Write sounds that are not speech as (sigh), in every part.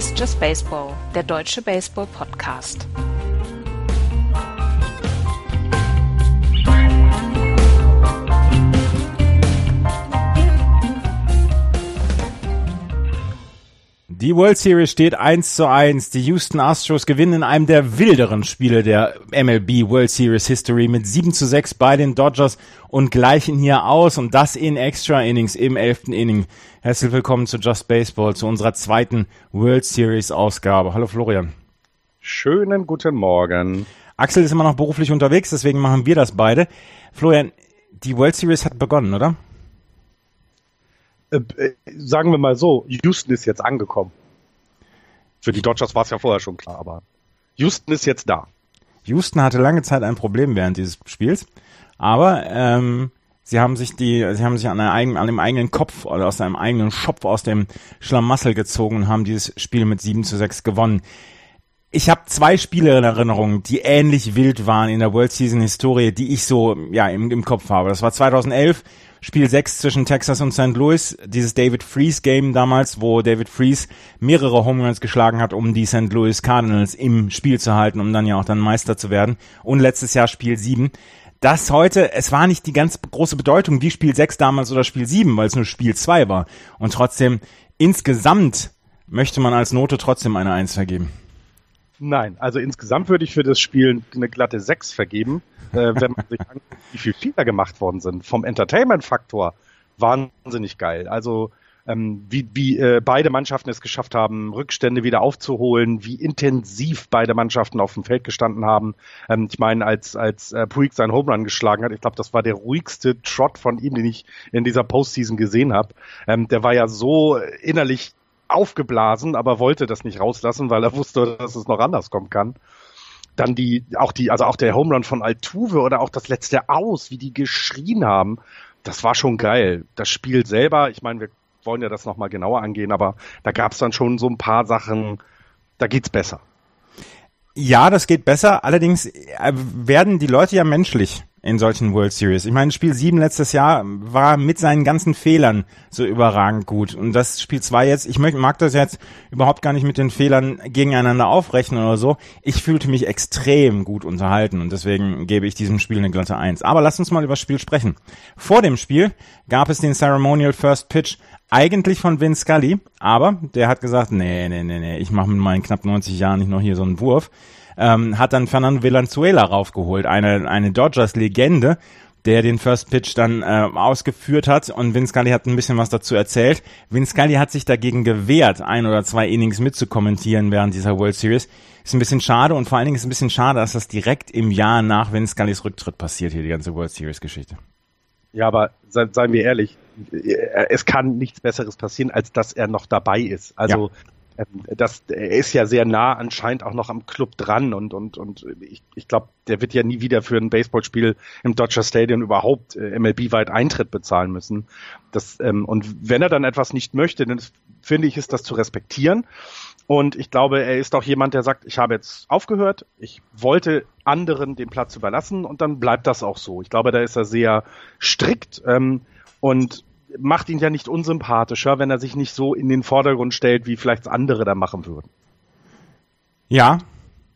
Ist Just Baseball, der deutsche Baseball-Podcast. Die World Series steht 1 zu 1. Die Houston Astros gewinnen in einem der wilderen Spiele der MLB World Series History mit 7 zu 6 bei den Dodgers und gleichen hier aus und das in Extra Innings im 11. Inning. Herzlich willkommen zu Just Baseball, zu unserer zweiten World Series Ausgabe. Hallo Florian. Schönen guten Morgen. Axel ist immer noch beruflich unterwegs, deswegen machen wir das beide. Florian, die World Series hat begonnen, oder? Äh, äh, sagen wir mal so, Houston ist jetzt angekommen. Für die Dodgers war es ja vorher schon klar, aber Houston ist jetzt da. Houston hatte lange Zeit ein Problem während dieses Spiels, aber ähm, sie haben sich die, sie haben sich an, eigenen, an dem eigenen Kopf oder aus einem eigenen Schopf aus dem Schlamassel gezogen und haben dieses Spiel mit 7 zu 6 gewonnen. Ich habe zwei Spiele in Erinnerung, die ähnlich wild waren in der World Season Historie, die ich so ja im, im Kopf habe. Das war 2011 Spiel 6 zwischen Texas und St. Louis, dieses David Freeze Game damals, wo David Freeze mehrere Home Runs geschlagen hat, um die St. Louis Cardinals im Spiel zu halten, um dann ja auch dann Meister zu werden. Und letztes Jahr Spiel 7. Das heute, es war nicht die ganz große Bedeutung wie Spiel 6 damals oder Spiel 7, weil es nur Spiel 2 war. Und trotzdem, insgesamt möchte man als Note trotzdem eine 1 vergeben. Nein, also insgesamt würde ich für das Spiel eine glatte 6 vergeben äh, wenn man (laughs) sich anguckt, wie viele Fehler gemacht worden sind. Vom Entertainment-Faktor wahnsinnig geil. Also ähm, wie, wie äh, beide Mannschaften es geschafft haben, Rückstände wieder aufzuholen, wie intensiv beide Mannschaften auf dem Feld gestanden haben. Ähm, ich meine, als, als äh, Puig seinen Home Run geschlagen hat, ich glaube, das war der ruhigste Trot von ihm, den ich in dieser Postseason gesehen habe. Ähm, der war ja so innerlich aufgeblasen, aber wollte das nicht rauslassen, weil er wusste, dass es noch anders kommen kann dann die, auch die, also auch der Home Run von Altuve oder auch das letzte Aus, wie die geschrien haben, das war schon geil. Das Spiel selber, ich meine, wir wollen ja das nochmal genauer angehen, aber da gab es dann schon so ein paar Sachen, da geht's besser. Ja, das geht besser. Allerdings äh, werden die Leute ja menschlich in solchen World Series. Ich meine, Spiel 7 letztes Jahr war mit seinen ganzen Fehlern so überragend gut. Und das Spiel 2 jetzt, ich mag das jetzt überhaupt gar nicht mit den Fehlern gegeneinander aufrechnen oder so. Ich fühlte mich extrem gut unterhalten und deswegen gebe ich diesem Spiel eine glatte 1. Aber lass uns mal über das Spiel sprechen. Vor dem Spiel gab es den Ceremonial First Pitch eigentlich von Vince Scully, aber der hat gesagt, nee, nee, nee, nee, ich mache mit meinen knapp 90 Jahren nicht noch hier so einen Wurf ähm, hat dann Fernando Valenzuela raufgeholt, eine, eine Dodgers-Legende, der den First Pitch dann äh, ausgeführt hat und Vince Scully hat ein bisschen was dazu erzählt. Vince Scully hat sich dagegen gewehrt, ein oder zwei Innings mitzukommentieren während dieser World Series. Ist ein bisschen schade und vor allen Dingen ist ein bisschen schade, dass das direkt im Jahr nach Vince Scullys Rücktritt passiert hier, die ganze World Series Geschichte. Ja, aber seien wir ehrlich, es kann nichts Besseres passieren, als dass er noch dabei ist. Also ja. Ähm, das, er ist ja sehr nah anscheinend auch noch am Club dran und, und, und ich, ich glaube, der wird ja nie wieder für ein Baseballspiel im Dodger Stadium überhaupt äh, MLB-weit Eintritt bezahlen müssen. Das, ähm, und wenn er dann etwas nicht möchte, dann finde ich, ist das zu respektieren. Und ich glaube, er ist auch jemand, der sagt, ich habe jetzt aufgehört, ich wollte anderen den Platz überlassen und dann bleibt das auch so. Ich glaube, da ist er sehr strikt ähm, und macht ihn ja nicht unsympathischer, wenn er sich nicht so in den Vordergrund stellt, wie vielleicht andere da machen würden. Ja.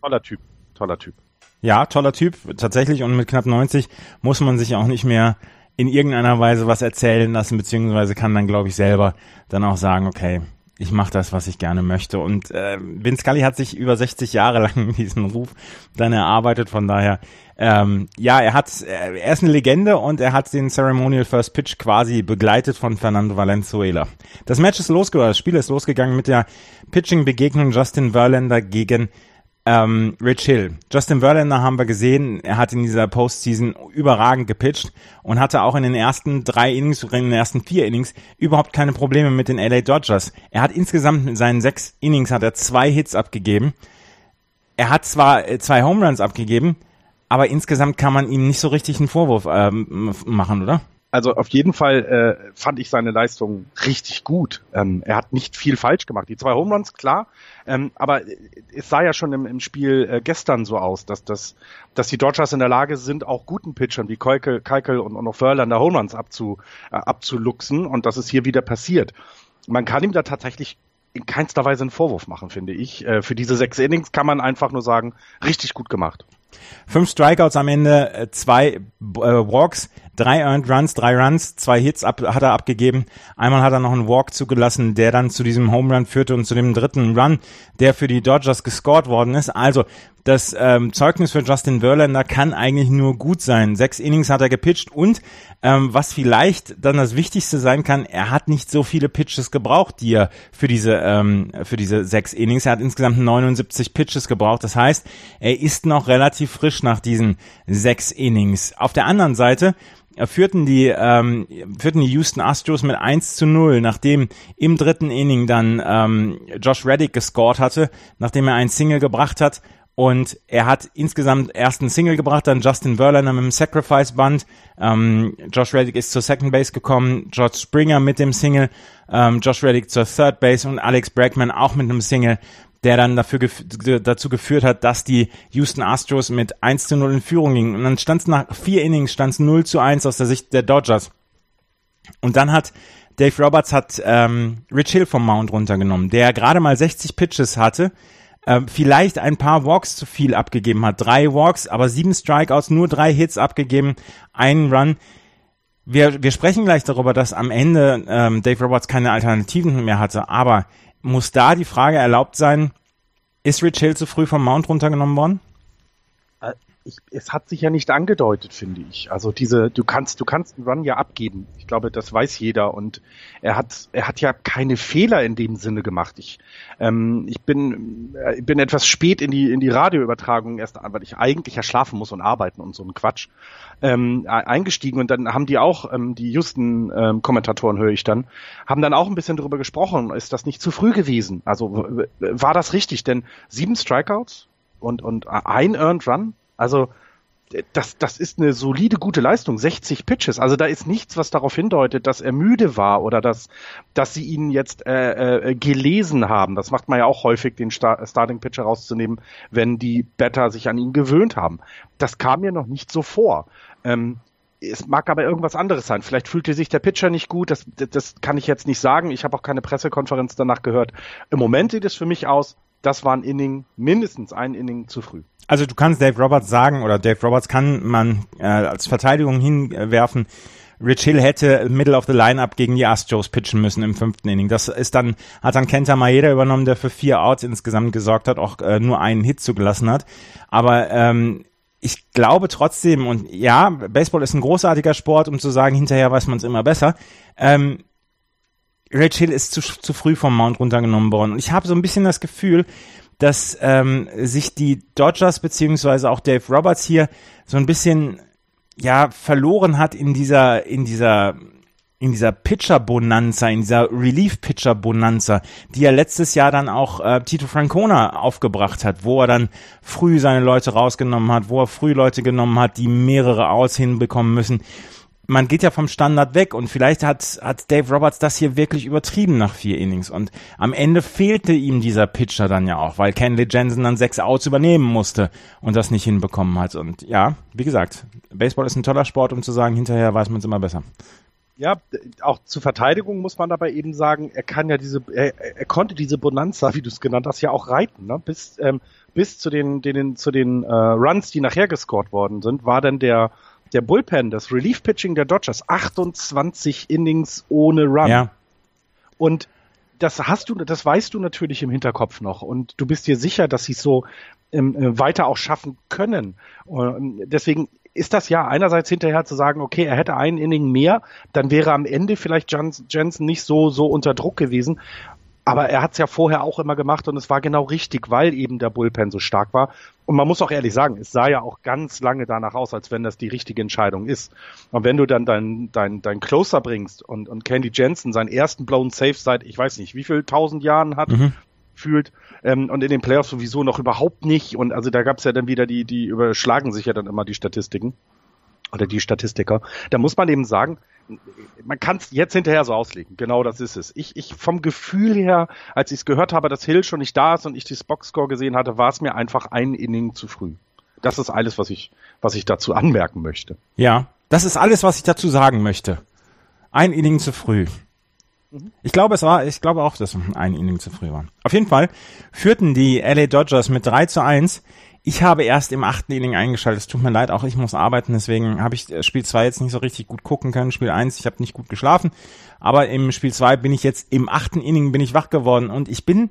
Toller Typ, toller Typ. Ja, toller Typ, tatsächlich. Und mit knapp 90 muss man sich auch nicht mehr in irgendeiner Weise was erzählen lassen, beziehungsweise kann dann, glaube ich, selber dann auch sagen, okay, ich mache das, was ich gerne möchte. Und äh, Vince Scully hat sich über 60 Jahre (laughs) lang diesen Ruf dann erarbeitet. Von daher, ähm, ja, er hat, äh, er ist eine Legende und er hat den Ceremonial First Pitch quasi begleitet von Fernando Valenzuela. Das Match ist losgegangen, das Spiel ist losgegangen mit der Pitching-Begegnung Justin Verlander gegen ähm, Rich Hill. Justin Verlander haben wir gesehen, er hat in dieser Postseason überragend gepitcht und hatte auch in den ersten drei Innings, in den ersten vier Innings überhaupt keine Probleme mit den LA Dodgers. Er hat insgesamt in seinen sechs Innings hat er zwei Hits abgegeben. Er hat zwar äh, zwei Home Runs abgegeben, aber insgesamt kann man ihm nicht so richtig einen Vorwurf ähm, machen, oder? Also auf jeden Fall äh, fand ich seine Leistung richtig gut. Ähm, er hat nicht viel falsch gemacht. Die zwei Home Runs, klar, ähm, aber es sah ja schon im, im Spiel äh, gestern so aus, dass, dass, dass die Dodgers in der Lage sind, auch guten Pitchern wie Keukel, Keikel und, und auch Verlander Home Runs abzu, äh, abzuluxen und das ist hier wieder passiert. Man kann ihm da tatsächlich in keinster Weise einen Vorwurf machen, finde ich. Äh, für diese sechs Innings kann man einfach nur sagen, richtig gut gemacht. Fünf Strikeouts am Ende, äh, zwei äh, Walks, drei Earned Runs, drei Runs, zwei Hits ab, hat er abgegeben. Einmal hat er noch einen Walk zugelassen, der dann zu diesem Home Run führte und zu dem dritten Run, der für die Dodgers gescored worden ist. Also das ähm, Zeugnis für Justin Verlander kann eigentlich nur gut sein. Sechs Innings hat er gepitcht und ähm, was vielleicht dann das Wichtigste sein kann, er hat nicht so viele Pitches gebraucht, die er für diese ähm, für diese sechs Innings. Er hat insgesamt 79 Pitches gebraucht. Das heißt, er ist noch relativ frisch nach diesen sechs Innings. Auf der anderen Seite führten die, ähm, führten die Houston Astros mit 1 zu 0, nachdem im dritten Inning dann ähm, Josh Reddick gescored hatte, nachdem er ein Single gebracht hat. Und er hat insgesamt erst einen Single gebracht, dann Justin Verlander mit dem Sacrifice Band. Ähm, Josh Reddick ist zur Second Base gekommen, George Springer mit dem Single, ähm, Josh Reddick zur Third Base und Alex Bregman auch mit einem Single der dann dafür gef dazu geführt hat, dass die Houston Astros mit 1 zu 0 in Führung gingen. Und dann stand es nach vier Innings, stand es 0 zu 1 aus der Sicht der Dodgers. Und dann hat Dave Roberts hat ähm, Rich Hill vom Mount runtergenommen, der gerade mal 60 Pitches hatte, äh, vielleicht ein paar Walks zu viel abgegeben hat. Drei Walks, aber sieben Strikeouts, nur drei Hits abgegeben, einen Run. Wir, wir sprechen gleich darüber, dass am Ende ähm, Dave Roberts keine Alternativen mehr hatte, aber muss da die Frage erlaubt sein, ist Rich Hill zu früh vom Mount runtergenommen worden? Ich, es hat sich ja nicht angedeutet, finde ich. Also diese, du kannst, du kannst einen Run ja abgeben. Ich glaube, das weiß jeder. Und er hat, er hat ja keine Fehler in dem Sinne gemacht. Ich, ähm, ich bin, äh, bin etwas spät in die in die Radioübertragung erst, weil ich eigentlich ja schlafen muss und arbeiten und so ein Quatsch ähm, eingestiegen und dann haben die auch, ähm, die Houston-Kommentatoren ähm, höre ich dann, haben dann auch ein bisschen darüber gesprochen, ist das nicht zu früh gewesen? Also war das richtig? Denn sieben Strikeouts und, und ein Earned Run, also das, das ist eine solide, gute Leistung. 60 Pitches. Also da ist nichts, was darauf hindeutet, dass er müde war oder dass, dass sie ihn jetzt äh, äh, gelesen haben. Das macht man ja auch häufig, den Star Starting Pitcher rauszunehmen, wenn die Better sich an ihn gewöhnt haben. Das kam mir noch nicht so vor. Ähm, es mag aber irgendwas anderes sein. Vielleicht fühlte sich der Pitcher nicht gut. Das, das kann ich jetzt nicht sagen. Ich habe auch keine Pressekonferenz danach gehört. Im Moment sieht es für mich aus, das war ein Inning, mindestens ein Inning zu früh. Also du kannst Dave Roberts sagen, oder Dave Roberts kann man äh, als Verteidigung hinwerfen, Rich Hill hätte Middle of the Lineup gegen die Astros pitchen müssen im fünften Inning. Das ist dann, hat dann Kenta Maeda übernommen, der für vier Outs insgesamt gesorgt hat, auch äh, nur einen Hit zugelassen hat. Aber ähm, ich glaube trotzdem, und ja, Baseball ist ein großartiger Sport, um zu sagen, hinterher weiß man es immer besser. Ähm, Rich Hill ist zu, zu früh vom Mount runtergenommen worden. Und ich habe so ein bisschen das Gefühl, dass ähm, sich die Dodgers beziehungsweise auch Dave Roberts hier so ein bisschen ja verloren hat in dieser in dieser in dieser Pitcher-Bonanza, in dieser Relief-Pitcher-Bonanza, die er letztes Jahr dann auch äh, Tito Francona aufgebracht hat, wo er dann früh seine Leute rausgenommen hat, wo er früh Leute genommen hat, die mehrere Outs hinbekommen müssen man geht ja vom Standard weg und vielleicht hat, hat Dave Roberts das hier wirklich übertrieben nach vier Innings und am Ende fehlte ihm dieser Pitcher dann ja auch, weil Kenley Jensen dann sechs Outs übernehmen musste und das nicht hinbekommen hat und ja, wie gesagt, Baseball ist ein toller Sport, um zu sagen, hinterher weiß man es immer besser. Ja, auch zur Verteidigung muss man dabei eben sagen, er kann ja diese, er, er konnte diese Bonanza, wie du es genannt hast, ja auch reiten, ne? bis, ähm, bis zu den, den, zu den äh, Runs, die nachher gescored worden sind, war dann der der Bullpen, das Relief-Pitching der Dodgers, 28 Innings ohne Run. Ja. Und das hast du, das weißt du natürlich im Hinterkopf noch und du bist dir sicher, dass sie es so ähm, äh, weiter auch schaffen können. Und deswegen ist das ja einerseits hinterher zu sagen, okay, er hätte einen Inning mehr, dann wäre am Ende vielleicht Jensen nicht so so unter Druck gewesen. Aber er hat es ja vorher auch immer gemacht und es war genau richtig, weil eben der Bullpen so stark war. Und man muss auch ehrlich sagen, es sah ja auch ganz lange danach aus, als wenn das die richtige Entscheidung ist. Und wenn du dann dein, dein, dein Closer bringst und, und Candy Jensen seinen ersten Blown Safe seit, ich weiß nicht, wie viel tausend Jahren hat, mhm. fühlt, ähm, und in den Playoffs sowieso noch überhaupt nicht. Und also da gab es ja dann wieder die, die überschlagen sich ja dann immer die Statistiken oder die Statistiker. Da muss man eben sagen, man kann es jetzt hinterher so auslegen. Genau das ist es. Ich, ich vom Gefühl her, als ich es gehört habe, dass Hill schon nicht da ist und ich die Boxscore gesehen hatte, war es mir einfach ein Inning zu früh. Das ist alles, was ich, was ich dazu anmerken möchte. Ja, das ist alles, was ich dazu sagen möchte. Ein Inning zu früh. Ich glaube, es war, ich glaube auch, dass ein Inning zu früh war. Auf jeden Fall führten die LA Dodgers mit 3 zu 1. Ich habe erst im achten Inning eingeschaltet. Es tut mir leid, auch ich muss arbeiten, deswegen habe ich Spiel 2 jetzt nicht so richtig gut gucken können. Spiel 1, ich habe nicht gut geschlafen. Aber im Spiel 2 bin ich jetzt im achten Inning bin ich wach geworden und ich bin,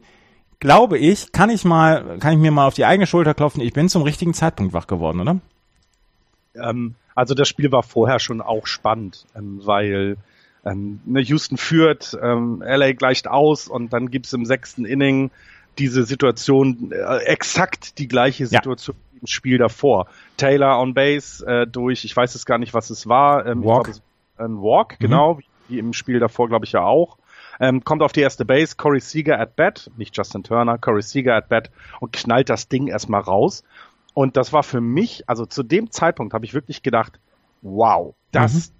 glaube ich, kann ich mal, kann ich mir mal auf die eigene Schulter klopfen, ich bin zum richtigen Zeitpunkt wach geworden, oder? Ähm, also das Spiel war vorher schon auch spannend, ähm, weil ähm, ne, Houston führt, ähm, LA gleicht aus und dann gibt's im sechsten Inning diese Situation, äh, exakt die gleiche Situation ja. im Spiel davor. Taylor on Base äh, durch, ich weiß es gar nicht, was es war. Ähm, Walk. Glaub, ein Walk, mhm. genau, wie, wie im Spiel davor, glaube ich, ja auch. Ähm, kommt auf die erste Base, Corey Seager at bat, nicht Justin Turner, Corey Seager at bat und knallt das Ding erstmal raus. Und das war für mich, also zu dem Zeitpunkt habe ich wirklich gedacht, wow, das mhm.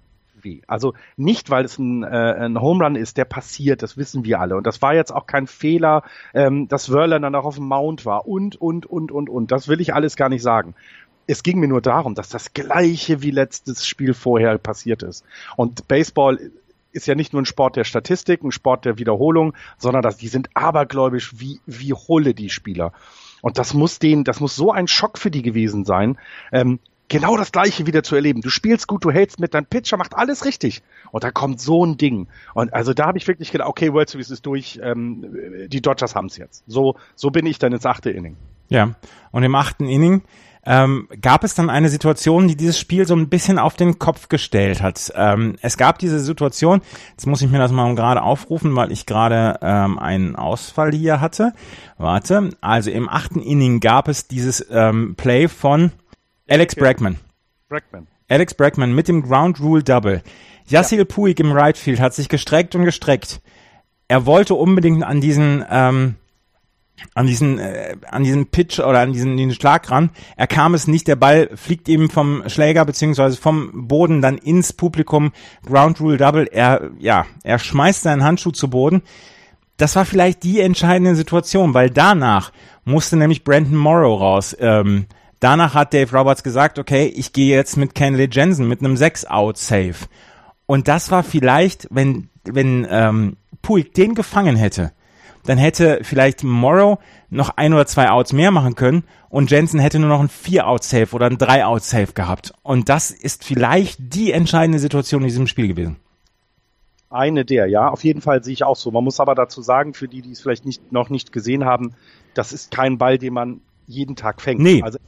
Weh. Also nicht, weil es ein, äh, ein Home Run ist, der passiert, das wissen wir alle. Und das war jetzt auch kein Fehler, ähm, dass Verlander noch auf dem Mount war und, und, und, und, und. Das will ich alles gar nicht sagen. Es ging mir nur darum, dass das gleiche wie letztes Spiel vorher passiert ist. Und Baseball ist ja nicht nur ein Sport der Statistik, ein Sport der Wiederholung, sondern dass die sind abergläubisch wie, wie Holle, die Spieler. Und das muss denen, das muss so ein Schock für die gewesen sein, ähm, genau das Gleiche wieder zu erleben. Du spielst gut, du hältst mit, dein Pitcher macht alles richtig. Und da kommt so ein Ding. Und also da habe ich wirklich gedacht, okay, World Series ist durch, ähm, die Dodgers haben es jetzt. So, so bin ich dann ins achte Inning. Ja, und im achten Inning ähm, gab es dann eine Situation, die dieses Spiel so ein bisschen auf den Kopf gestellt hat. Ähm, es gab diese Situation, jetzt muss ich mir das mal gerade aufrufen, weil ich gerade ähm, einen Ausfall hier hatte. Warte, also im achten Inning gab es dieses ähm, Play von Alex Bregman. Bregman. Alex Bregman mit dem Ground Rule Double. Yassil ja. Puig im Right Field hat sich gestreckt und gestreckt. Er wollte unbedingt an diesen ähm, an diesen, äh, an diesen Pitch oder an diesen, diesen Schlag ran. Er kam es nicht, der Ball fliegt eben vom Schläger beziehungsweise vom Boden dann ins Publikum. Ground Rule Double. Er, ja, er schmeißt seinen Handschuh zu Boden. Das war vielleicht die entscheidende Situation, weil danach musste nämlich Brandon Morrow raus. Ähm, danach hat Dave Roberts gesagt, okay, ich gehe jetzt mit Kenley Jensen mit einem 6-Out-Save. Und das war vielleicht, wenn, wenn ähm, Puig den gefangen hätte, dann hätte vielleicht Morrow noch ein oder zwei Outs mehr machen können und Jensen hätte nur noch ein Vier-Out-Save oder ein Drei-Out-Save gehabt. Und das ist vielleicht die entscheidende Situation in diesem Spiel gewesen. Eine der, ja, auf jeden Fall sehe ich auch so. Man muss aber dazu sagen, für die, die es vielleicht nicht, noch nicht gesehen haben, das ist kein Ball, den man jeden Tag fängt. Nee. Also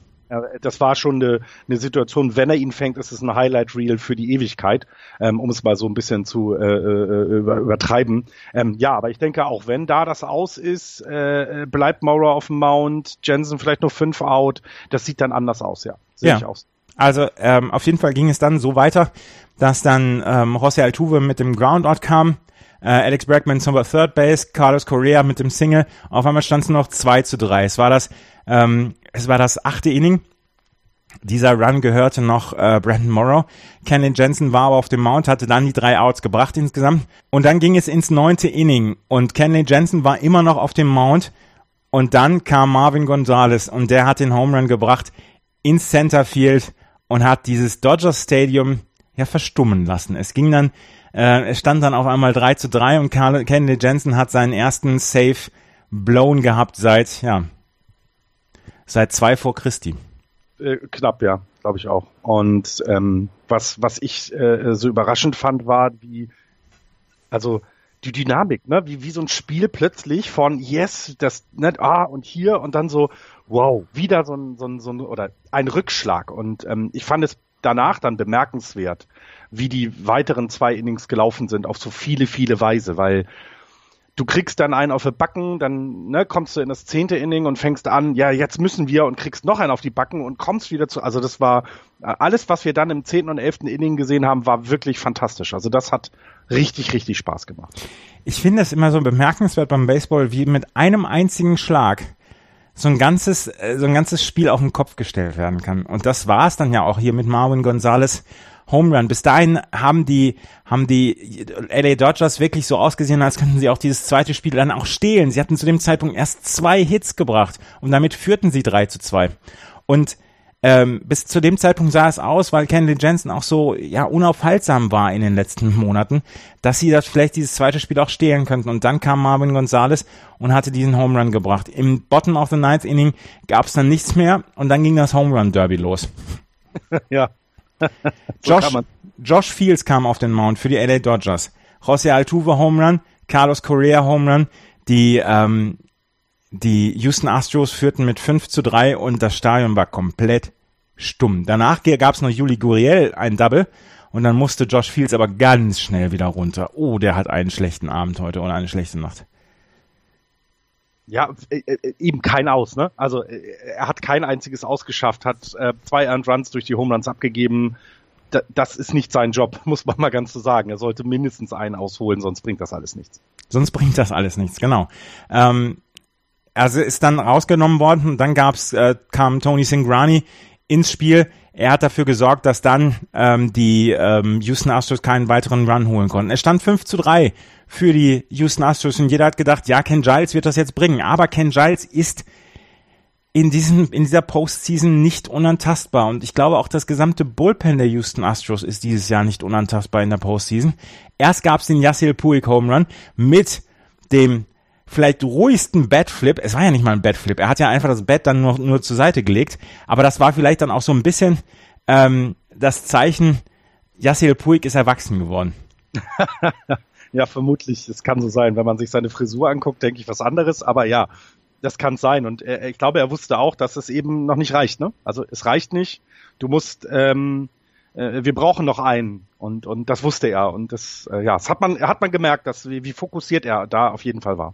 das war schon eine, eine Situation, wenn er ihn fängt, ist es ein Highlight-Reel für die Ewigkeit, ähm, um es mal so ein bisschen zu äh, äh, über, übertreiben. Ähm, ja, aber ich denke, auch wenn da das aus ist, äh, bleibt Maurer auf dem Mount, Jensen vielleicht nur fünf out, das sieht dann anders aus, ja. Sehe ja. ich aus. Also ähm, auf jeden Fall ging es dann so weiter, dass dann ähm, José Altuve mit dem Groundout kam, äh, Alex Bregman zum Third Base, Carlos Correa mit dem Single. Auf einmal stand es noch 2 zu 3. Es war das ähm, es war das achte Inning. Dieser Run gehörte noch äh, Brandon Morrow. Kenny Jensen war aber auf dem Mount, hatte dann die drei Outs gebracht insgesamt. Und dann ging es ins neunte Inning und Kenny Jensen war immer noch auf dem Mount. Und dann kam Marvin Gonzalez und der hat den Home Run gebracht ins Center Field und hat dieses Dodgers Stadium ja verstummen lassen. Es ging dann, äh, es stand dann auf einmal 3 zu 3 und Kenny Jensen hat seinen ersten Save blown gehabt seit, ja, Seit zwei vor Christi. Äh, knapp, ja, glaube ich auch. Und ähm, was, was ich äh, so überraschend fand, war, wie, also die Dynamik, ne? Wie, wie so ein Spiel plötzlich von yes, das, ne, ah, und hier und dann so, wow, wieder so ein, so ein, so ein oder ein Rückschlag. Und ähm, ich fand es danach dann bemerkenswert, wie die weiteren zwei Innings gelaufen sind, auf so viele, viele Weise, weil du kriegst dann einen auf die Backen, dann ne, kommst du in das zehnte Inning und fängst an, ja, jetzt müssen wir und kriegst noch einen auf die Backen und kommst wieder zu. Also das war alles, was wir dann im zehnten und elften Inning gesehen haben, war wirklich fantastisch. Also das hat richtig, richtig Spaß gemacht. Ich finde es immer so bemerkenswert beim Baseball, wie mit einem einzigen Schlag so ein ganzes, äh, so ein ganzes Spiel auf den Kopf gestellt werden kann. Und das war es dann ja auch hier mit Marvin Gonzalez Home Run. Bis dahin haben die, haben die LA Dodgers wirklich so ausgesehen, als könnten sie auch dieses zweite Spiel dann auch stehlen. Sie hatten zu dem Zeitpunkt erst zwei Hits gebracht und damit führten sie drei zu zwei. Und ähm, bis zu dem Zeitpunkt sah es aus, weil Kennedy Jensen auch so ja unaufhaltsam war in den letzten Monaten, dass sie das vielleicht dieses zweite Spiel auch stehlen könnten. Und dann kam Marvin Gonzalez und hatte diesen Home Run gebracht. Im Bottom of the Ninth Inning gab es dann nichts mehr und dann ging das Home Run Derby los. (laughs) ja. (laughs) Josh, Josh Fields kam auf den Mount für die LA Dodgers. José Altuve Home Run, Carlos Correa Home Run, die ähm, die Houston Astros führten mit 5 zu 3 und das Stadion war komplett stumm. Danach gab es noch Juli Guriel ein Double und dann musste Josh Fields aber ganz schnell wieder runter. Oh, der hat einen schlechten Abend heute oder eine schlechte Nacht. Ja, äh, äh, eben kein Aus, ne? Also äh, er hat kein einziges ausgeschafft, hat zwei Earned Runs durch die Home abgegeben. Da, das ist nicht sein Job, (laughs) muss man mal ganz so sagen. Er sollte mindestens einen ausholen, sonst bringt das alles nichts. Sonst bringt das alles nichts, genau. Ähm, also ist dann rausgenommen worden und dann gab's, äh, kam Tony Singrani ins Spiel. Er hat dafür gesorgt, dass dann ähm, die ähm, Houston Astros keinen weiteren Run holen konnten. Es stand 5 zu 3 für die Houston Astros und jeder hat gedacht, ja, Ken Giles wird das jetzt bringen. Aber Ken Giles ist in diesem, in dieser Postseason nicht unantastbar. Und ich glaube auch das gesamte Bullpen der Houston Astros ist dieses Jahr nicht unantastbar in der Postseason. Erst gab's den Yasiel Puig Home Run mit dem vielleicht ruhigsten Batflip. Es war ja nicht mal ein Batflip. Er hat ja einfach das Bett dann nur, nur zur Seite gelegt. Aber das war vielleicht dann auch so ein bisschen ähm, das Zeichen, Yasiel Puig ist erwachsen geworden. (laughs) ja, vermutlich. Es kann so sein. Wenn man sich seine Frisur anguckt, denke ich was anderes. Aber ja, das kann sein. Und äh, ich glaube, er wusste auch, dass es eben noch nicht reicht. Ne? Also es reicht nicht. Du musst, ähm, äh, wir brauchen noch einen. Und, und das wusste er. Und das, äh, ja, das hat man, hat man gemerkt, dass, wie, wie fokussiert er da auf jeden Fall war.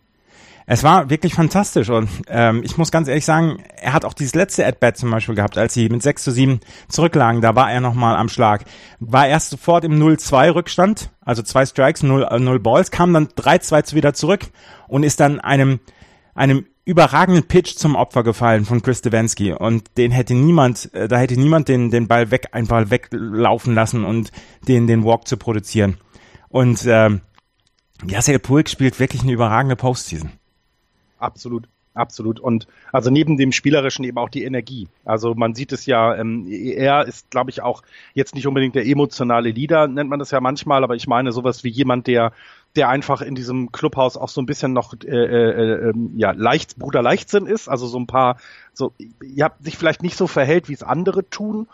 Es war wirklich fantastisch und ähm, ich muss ganz ehrlich sagen, er hat auch dieses letzte At-Bat zum Beispiel gehabt, als sie mit 6 zu 7 zurücklagen, da war er nochmal am Schlag. War erst sofort im 0-2 Rückstand, also zwei Strikes, 0, äh, 0 Balls, kam dann 3-2 wieder zurück und ist dann einem, einem überragenden Pitch zum Opfer gefallen von Chris Stevenski und den hätte niemand, äh, da hätte niemand den, den Ball weg, einfach weglaufen lassen und den, den Walk zu produzieren. Und ähm, Yasiel Puig spielt wirklich eine überragende Postseason. Absolut. Absolut. Und also neben dem Spielerischen eben auch die Energie. Also man sieht es ja, ähm, er ist, glaube ich, auch jetzt nicht unbedingt der emotionale Leader, nennt man das ja manchmal, aber ich meine sowas wie jemand, der der einfach in diesem Clubhaus auch so ein bisschen noch äh, äh, äh, ja leicht Bruder Leichtsinn ist, also so ein paar so ja sich vielleicht nicht so verhält, wie es andere tun,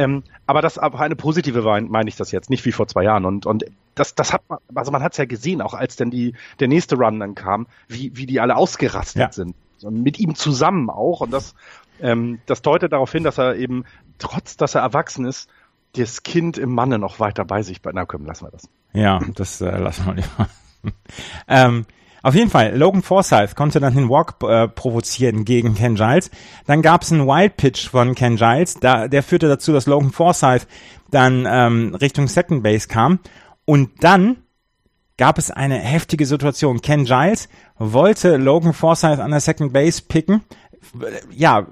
ähm, aber das aber eine positive war, meine ich das jetzt, nicht wie vor zwei Jahren. Und, und das, das hat man, also man hat es ja gesehen, auch als dann die, der nächste Run dann kam, wie, wie die alle ausgerastet ja. sind. Und mit ihm zusammen auch. Und das, ähm, das deutet darauf hin, dass er eben, trotz dass er erwachsen ist, das Kind im Manne noch weiter bei sich, na komm, lassen wir das. Ja, das äh, lassen wir lieber. (laughs) ähm, auf jeden Fall, Logan Forsyth konnte dann den Walk äh, provozieren gegen Ken Giles. Dann gab es einen Wild Pitch von Ken Giles, da, der führte dazu, dass Logan Forsyth dann ähm, Richtung Second Base kam. Und dann gab es eine heftige Situation. Ken Giles wollte Logan Forsyth an der Second Base picken. Ja,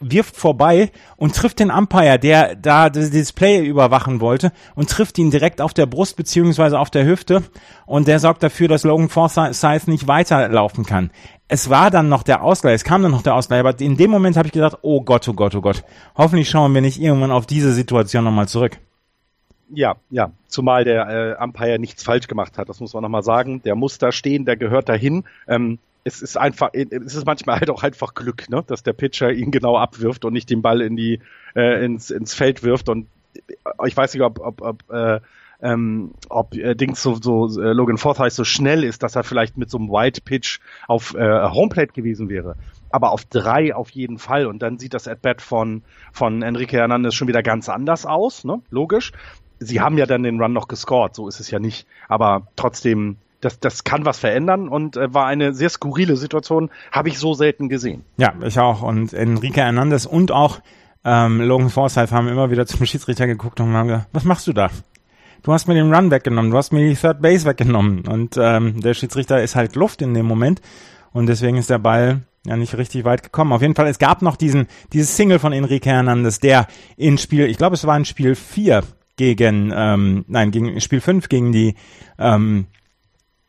wirft vorbei und trifft den Umpire, der da das Display überwachen wollte und trifft ihn direkt auf der Brust beziehungsweise auf der Hüfte und der sorgt dafür, dass Logan Forsyth nicht weiterlaufen kann. Es war dann noch der Ausgleich, es kam dann noch der Ausgleich, aber in dem Moment habe ich gedacht, oh Gott, oh Gott, oh Gott, hoffentlich schauen wir nicht irgendwann auf diese Situation nochmal zurück. Ja, ja, zumal der äh, Umpire nichts falsch gemacht hat, das muss man nochmal sagen. Der muss da stehen, der gehört dahin. Ähm, es ist einfach, es ist manchmal halt auch einfach Glück, ne? dass der Pitcher ihn genau abwirft und nicht den Ball in die äh, ins, ins Feld wirft. Und ich weiß nicht, ob, ob, ob äh, ähm, ob äh, Dings so, so äh, Logan Forsyth so schnell ist, dass er vielleicht mit so einem White Pitch auf äh, Homeplate gewesen wäre. Aber auf drei auf jeden Fall. Und dann sieht das At-Bat von, von Enrique Hernandez schon wieder ganz anders aus, ne? Logisch. Sie haben ja dann den Run noch gescored, so ist es ja nicht. Aber trotzdem das, das kann was verändern und äh, war eine sehr skurrile Situation, habe ich so selten gesehen. Ja, ich auch. Und Enrique Hernandez und auch ähm, Logan Forsyth haben immer wieder zum Schiedsrichter geguckt und haben gesagt, was machst du da? Du hast mir den Run weggenommen, du hast mir die Third Base weggenommen. Und ähm, der Schiedsrichter ist halt Luft in dem Moment und deswegen ist der Ball ja nicht richtig weit gekommen. Auf jeden Fall, es gab noch diesen, dieses Single von Enrique Hernandez, der in Spiel, ich glaube es war in Spiel 4 gegen, ähm, nein, gegen Spiel 5 gegen die ähm,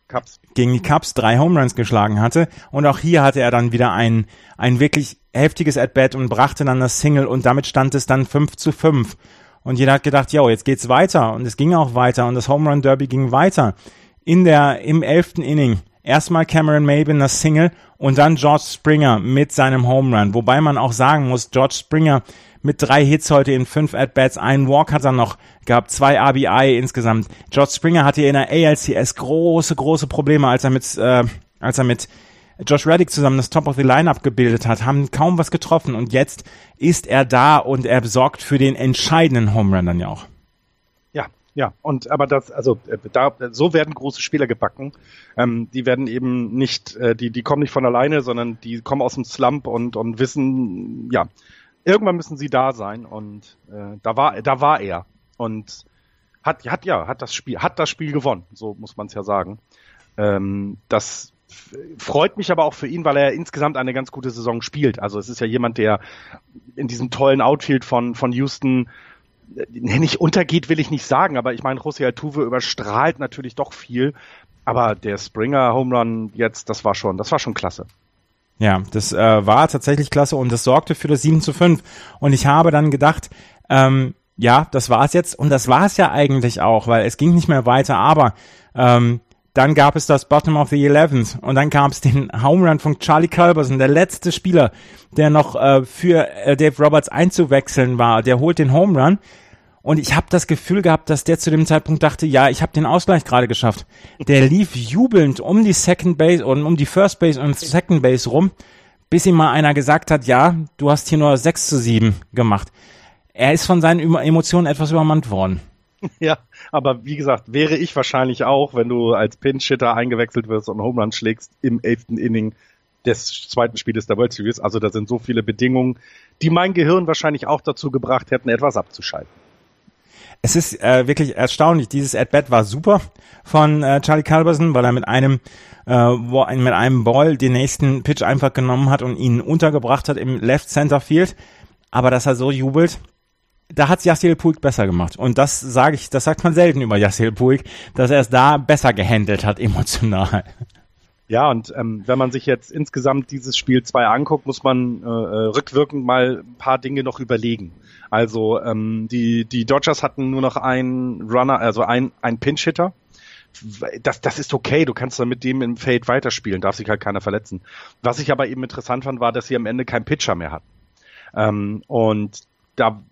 Cubs. gegen die Cubs drei Home Runs geschlagen hatte. Und auch hier hatte er dann wieder ein, ein wirklich heftiges At-Bat und brachte dann das Single und damit stand es dann 5 zu 5. Und jeder hat gedacht, jo, jetzt geht's weiter. Und es ging auch weiter und das Home Run Derby ging weiter. In der, im elften Inning erstmal Cameron Maben das Single und dann George Springer mit seinem Home Run. Wobei man auch sagen muss, George Springer mit drei Hits heute in fünf At-Bats, einen Walk hat er noch gehabt, zwei RBI insgesamt. George Springer hatte in der ALCS große, große Probleme, als er mit, äh, als er mit Josh Reddick zusammen das Top of the Lineup gebildet hat, haben kaum was getroffen und jetzt ist er da und er sorgt für den entscheidenden Home Run dann ja auch. Ja, und aber das, also äh, da, so werden große Spieler gebacken. Ähm, die werden eben nicht, äh, die, die kommen nicht von alleine, sondern die kommen aus dem Slump und, und wissen, ja, irgendwann müssen sie da sein und äh, da war, da war er und hat, hat ja, hat das Spiel, hat das Spiel gewonnen, so muss man es ja sagen. Ähm, das freut mich aber auch für ihn, weil er insgesamt eine ganz gute Saison spielt. Also es ist ja jemand, der in diesem tollen Outfield von, von Houston nicht untergeht, will ich nicht sagen, aber ich meine, José Altuve überstrahlt natürlich doch viel. Aber der Springer Home Run jetzt, das war schon, das war schon klasse. Ja, das äh, war tatsächlich klasse und das sorgte für das 7 zu 5. Und ich habe dann gedacht, ähm, ja, das war's jetzt. Und das war's ja eigentlich auch, weil es ging nicht mehr weiter. Aber ähm, dann gab es das Bottom of the Eleventh und dann gab es den Home Run von Charlie Culberson, der letzte Spieler, der noch äh, für äh, Dave Roberts einzuwechseln war. Der holt den Home Run und ich habe das Gefühl gehabt, dass der zu dem Zeitpunkt dachte, ja, ich habe den Ausgleich gerade geschafft. Der (laughs) lief jubelnd um die Second Base und um die First Base und Second Base rum, bis ihm mal einer gesagt hat, ja, du hast hier nur 6 zu 7 gemacht. Er ist von seinen Emotionen etwas übermannt worden. Ja, aber wie gesagt, wäre ich wahrscheinlich auch, wenn du als Pinch-Hitter eingewechselt wirst und Home schlägst im elften Inning des zweiten Spieles der World Series. Also da sind so viele Bedingungen, die mein Gehirn wahrscheinlich auch dazu gebracht hätten, etwas abzuschalten. Es ist äh, wirklich erstaunlich. Dieses At-Bat war super von äh, Charlie Culberson, weil er mit einem äh, mit einem Ball den nächsten Pitch einfach genommen hat und ihn untergebracht hat im Left Center Field. Aber dass er so jubelt, da hat's Yassil Puig besser gemacht. Und das sage ich, das sagt man selten über Yassil Puig, dass er es da besser gehandelt hat, (laughs) emotional. Ja, und ähm, wenn man sich jetzt insgesamt dieses Spiel 2 anguckt, muss man äh, äh, rückwirkend mal ein paar Dinge noch überlegen. Also ähm, die, die Dodgers hatten nur noch einen Runner, also ein, ein Pinch-Hitter. Das, das ist okay, du kannst dann mit dem im Feld weiterspielen, darf sich halt keiner verletzen. Was ich aber eben interessant fand, war, dass sie am Ende keinen Pitcher mehr hatten. Ähm, und da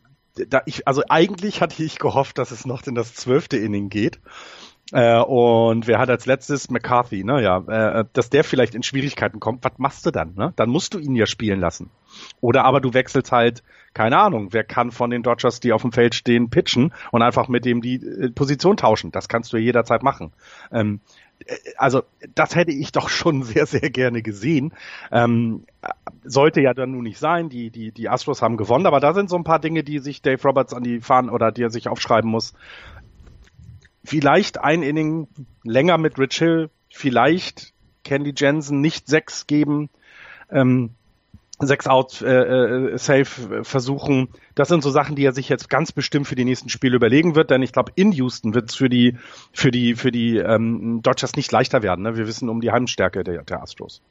da ich, also eigentlich hatte ich gehofft, dass es noch in das zwölfte Inning geht. Äh, und wer hat als letztes McCarthy, ne? Ja, äh, dass der vielleicht in Schwierigkeiten kommt. Was machst du dann? Ne? Dann musst du ihn ja spielen lassen. Oder aber du wechselst halt, keine Ahnung, wer kann von den Dodgers, die auf dem Feld stehen, pitchen und einfach mit dem die äh, Position tauschen. Das kannst du jederzeit machen. Ähm, also das hätte ich doch schon sehr, sehr gerne gesehen. Ähm, sollte ja dann nun nicht sein. Die, die, die Astros haben gewonnen, aber da sind so ein paar Dinge, die sich Dave Roberts an die Fahnen oder die er sich aufschreiben muss. Vielleicht ein Inning länger mit Rich Hill, vielleicht Candy Jensen nicht sechs geben. Ähm, sechs out äh, äh, safe versuchen. Das sind so Sachen, die er sich jetzt ganz bestimmt für die nächsten Spiele überlegen wird, denn ich glaube, in Houston wird es für die für die für die ähm, Dodgers nicht leichter werden. Ne? Wir wissen um die Heimstärke der, der Astros.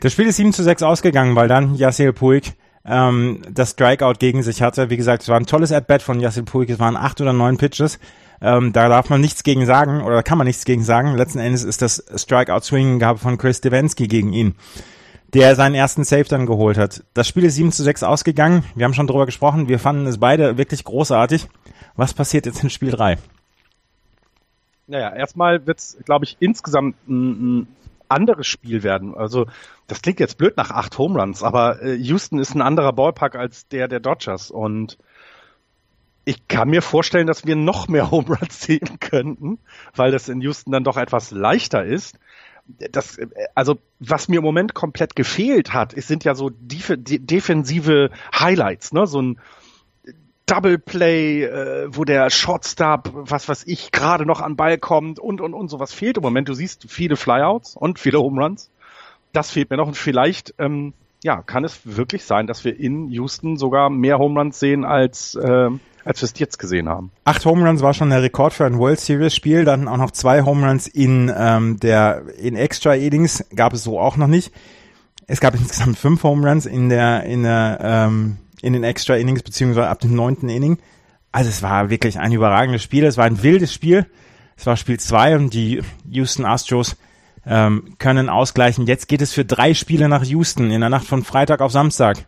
Das Spiel ist 7 zu 6 ausgegangen, weil dann Yasiel Puig ähm, das Strikeout gegen sich hatte. Wie gesagt, es war ein tolles At-Bat von Yasiel Puig. Es waren acht oder neun Pitches. Ähm, da darf man nichts gegen sagen oder kann man nichts gegen sagen. Letzten Endes ist das Strikeout-Swing gab von Chris Devensky gegen ihn der seinen ersten Save dann geholt hat. Das Spiel ist 7 zu 6 ausgegangen. Wir haben schon drüber gesprochen. Wir fanden es beide wirklich großartig. Was passiert jetzt in Spiel 3? Naja, erstmal wird es, glaube ich, insgesamt ein, ein, anderes Spiel werden. Also das klingt jetzt blöd nach acht Home Runs, aber äh, Houston ist ein anderer Ballpark als der der Dodgers und ich kann mir vorstellen, dass wir noch mehr (laughs) Home Runs sehen könnten, weil das in Houston dann doch etwas leichter ist das, also was mir im Moment komplett gefehlt hat, es sind ja so def defensive Highlights, ne? So ein Double Play, äh, wo der Shortstop, was weiß ich, gerade noch an Ball kommt und und und sowas fehlt im Moment. Du siehst viele Flyouts und viele Home Runs. Das fehlt mir noch und vielleicht ähm, ja kann es wirklich sein, dass wir in Houston sogar mehr Home Runs sehen als äh, als wir es jetzt gesehen haben. Acht Home Runs war schon der Rekord für ein World Series Spiel, dann auch noch zwei Home Runs in ähm, der in Extra Innings gab es so auch noch nicht. Es gab (laughs) insgesamt fünf Home Runs in der in der ähm, in den Extra Innings beziehungsweise ab dem neunten Inning. Also es war wirklich ein überragendes Spiel. Es war ein wildes Spiel. Es war Spiel zwei und die Houston Astros ähm, können ausgleichen. Jetzt geht es für drei Spiele nach Houston in der Nacht von Freitag auf Samstag.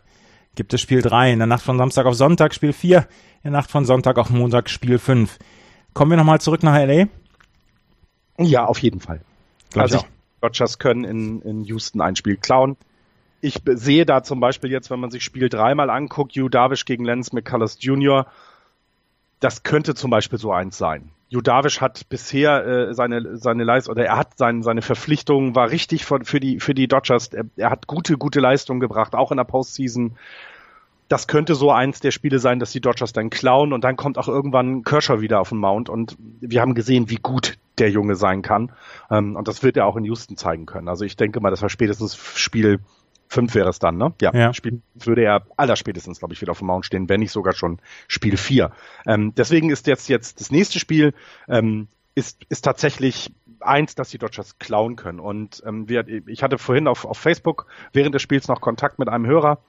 Gibt es Spiel drei in der Nacht von Samstag auf Sonntag Spiel vier in der Nacht von Sonntag auf Montag Spiel fünf. Kommen wir nochmal zurück nach LA? Ja, auf jeden Fall. Glaub also ich, Dodgers können in, in Houston ein Spiel klauen. Ich sehe da zum Beispiel jetzt, wenn man sich Spiel dreimal anguckt, Hugh Darvish gegen Lance McCullers Jr., das könnte zum Beispiel so eins sein. Judavish hat bisher äh, seine seine Leistung oder er hat sein, seine Verpflichtungen war richtig für, für die für die Dodgers. Er, er hat gute gute Leistungen gebracht, auch in der Postseason. Das könnte so eins der Spiele sein, dass die Dodgers dann klauen und dann kommt auch irgendwann Kershaw wieder auf den Mount und wir haben gesehen, wie gut der Junge sein kann ähm, und das wird er auch in Houston zeigen können. Also ich denke mal, das war spätestens Spiel fünf wäre es dann, ne? Ja. ja. Spiel würde er allerspätestens, glaube ich, wieder auf dem Mount stehen, wenn nicht sogar schon Spiel vier. Ähm, deswegen ist jetzt jetzt das nächste Spiel ähm, ist ist tatsächlich eins, dass die Dodgers klauen können. Und ähm, wir, ich hatte vorhin auf, auf Facebook während des Spiels noch Kontakt mit einem Hörer,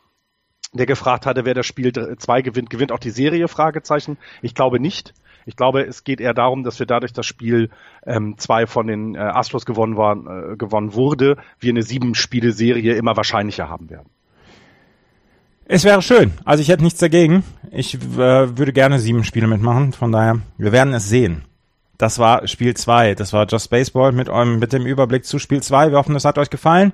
der gefragt hatte, wer das Spiel zwei gewinnt, gewinnt auch die Serie? Fragezeichen. Ich glaube nicht. Ich glaube, es geht eher darum, dass wir dadurch das Spiel ähm, zwei von den äh, Astros gewonnen, waren, äh, gewonnen wurde, wir eine sieben-Spiele-Serie immer wahrscheinlicher haben werden. Es wäre schön. Also ich hätte nichts dagegen. Ich äh, würde gerne sieben Spiele mitmachen. Von daher, wir werden es sehen. Das war Spiel zwei. Das war Just Baseball mit eurem, mit dem Überblick zu Spiel zwei. Wir hoffen, es hat euch gefallen.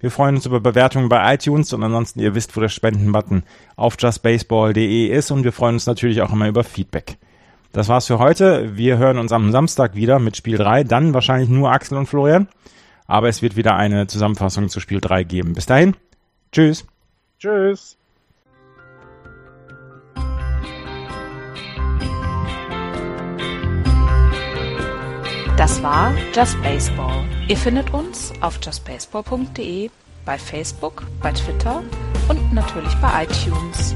Wir freuen uns über Bewertungen bei iTunes und ansonsten ihr wisst, wo der Spendenbutton auf justbaseball.de ist und wir freuen uns natürlich auch immer über Feedback. Das war's für heute. Wir hören uns am Samstag wieder mit Spiel 3. Dann wahrscheinlich nur Axel und Florian. Aber es wird wieder eine Zusammenfassung zu Spiel 3 geben. Bis dahin. Tschüss. Tschüss. Das war Just Baseball. Ihr findet uns auf justbaseball.de, bei Facebook, bei Twitter und natürlich bei iTunes.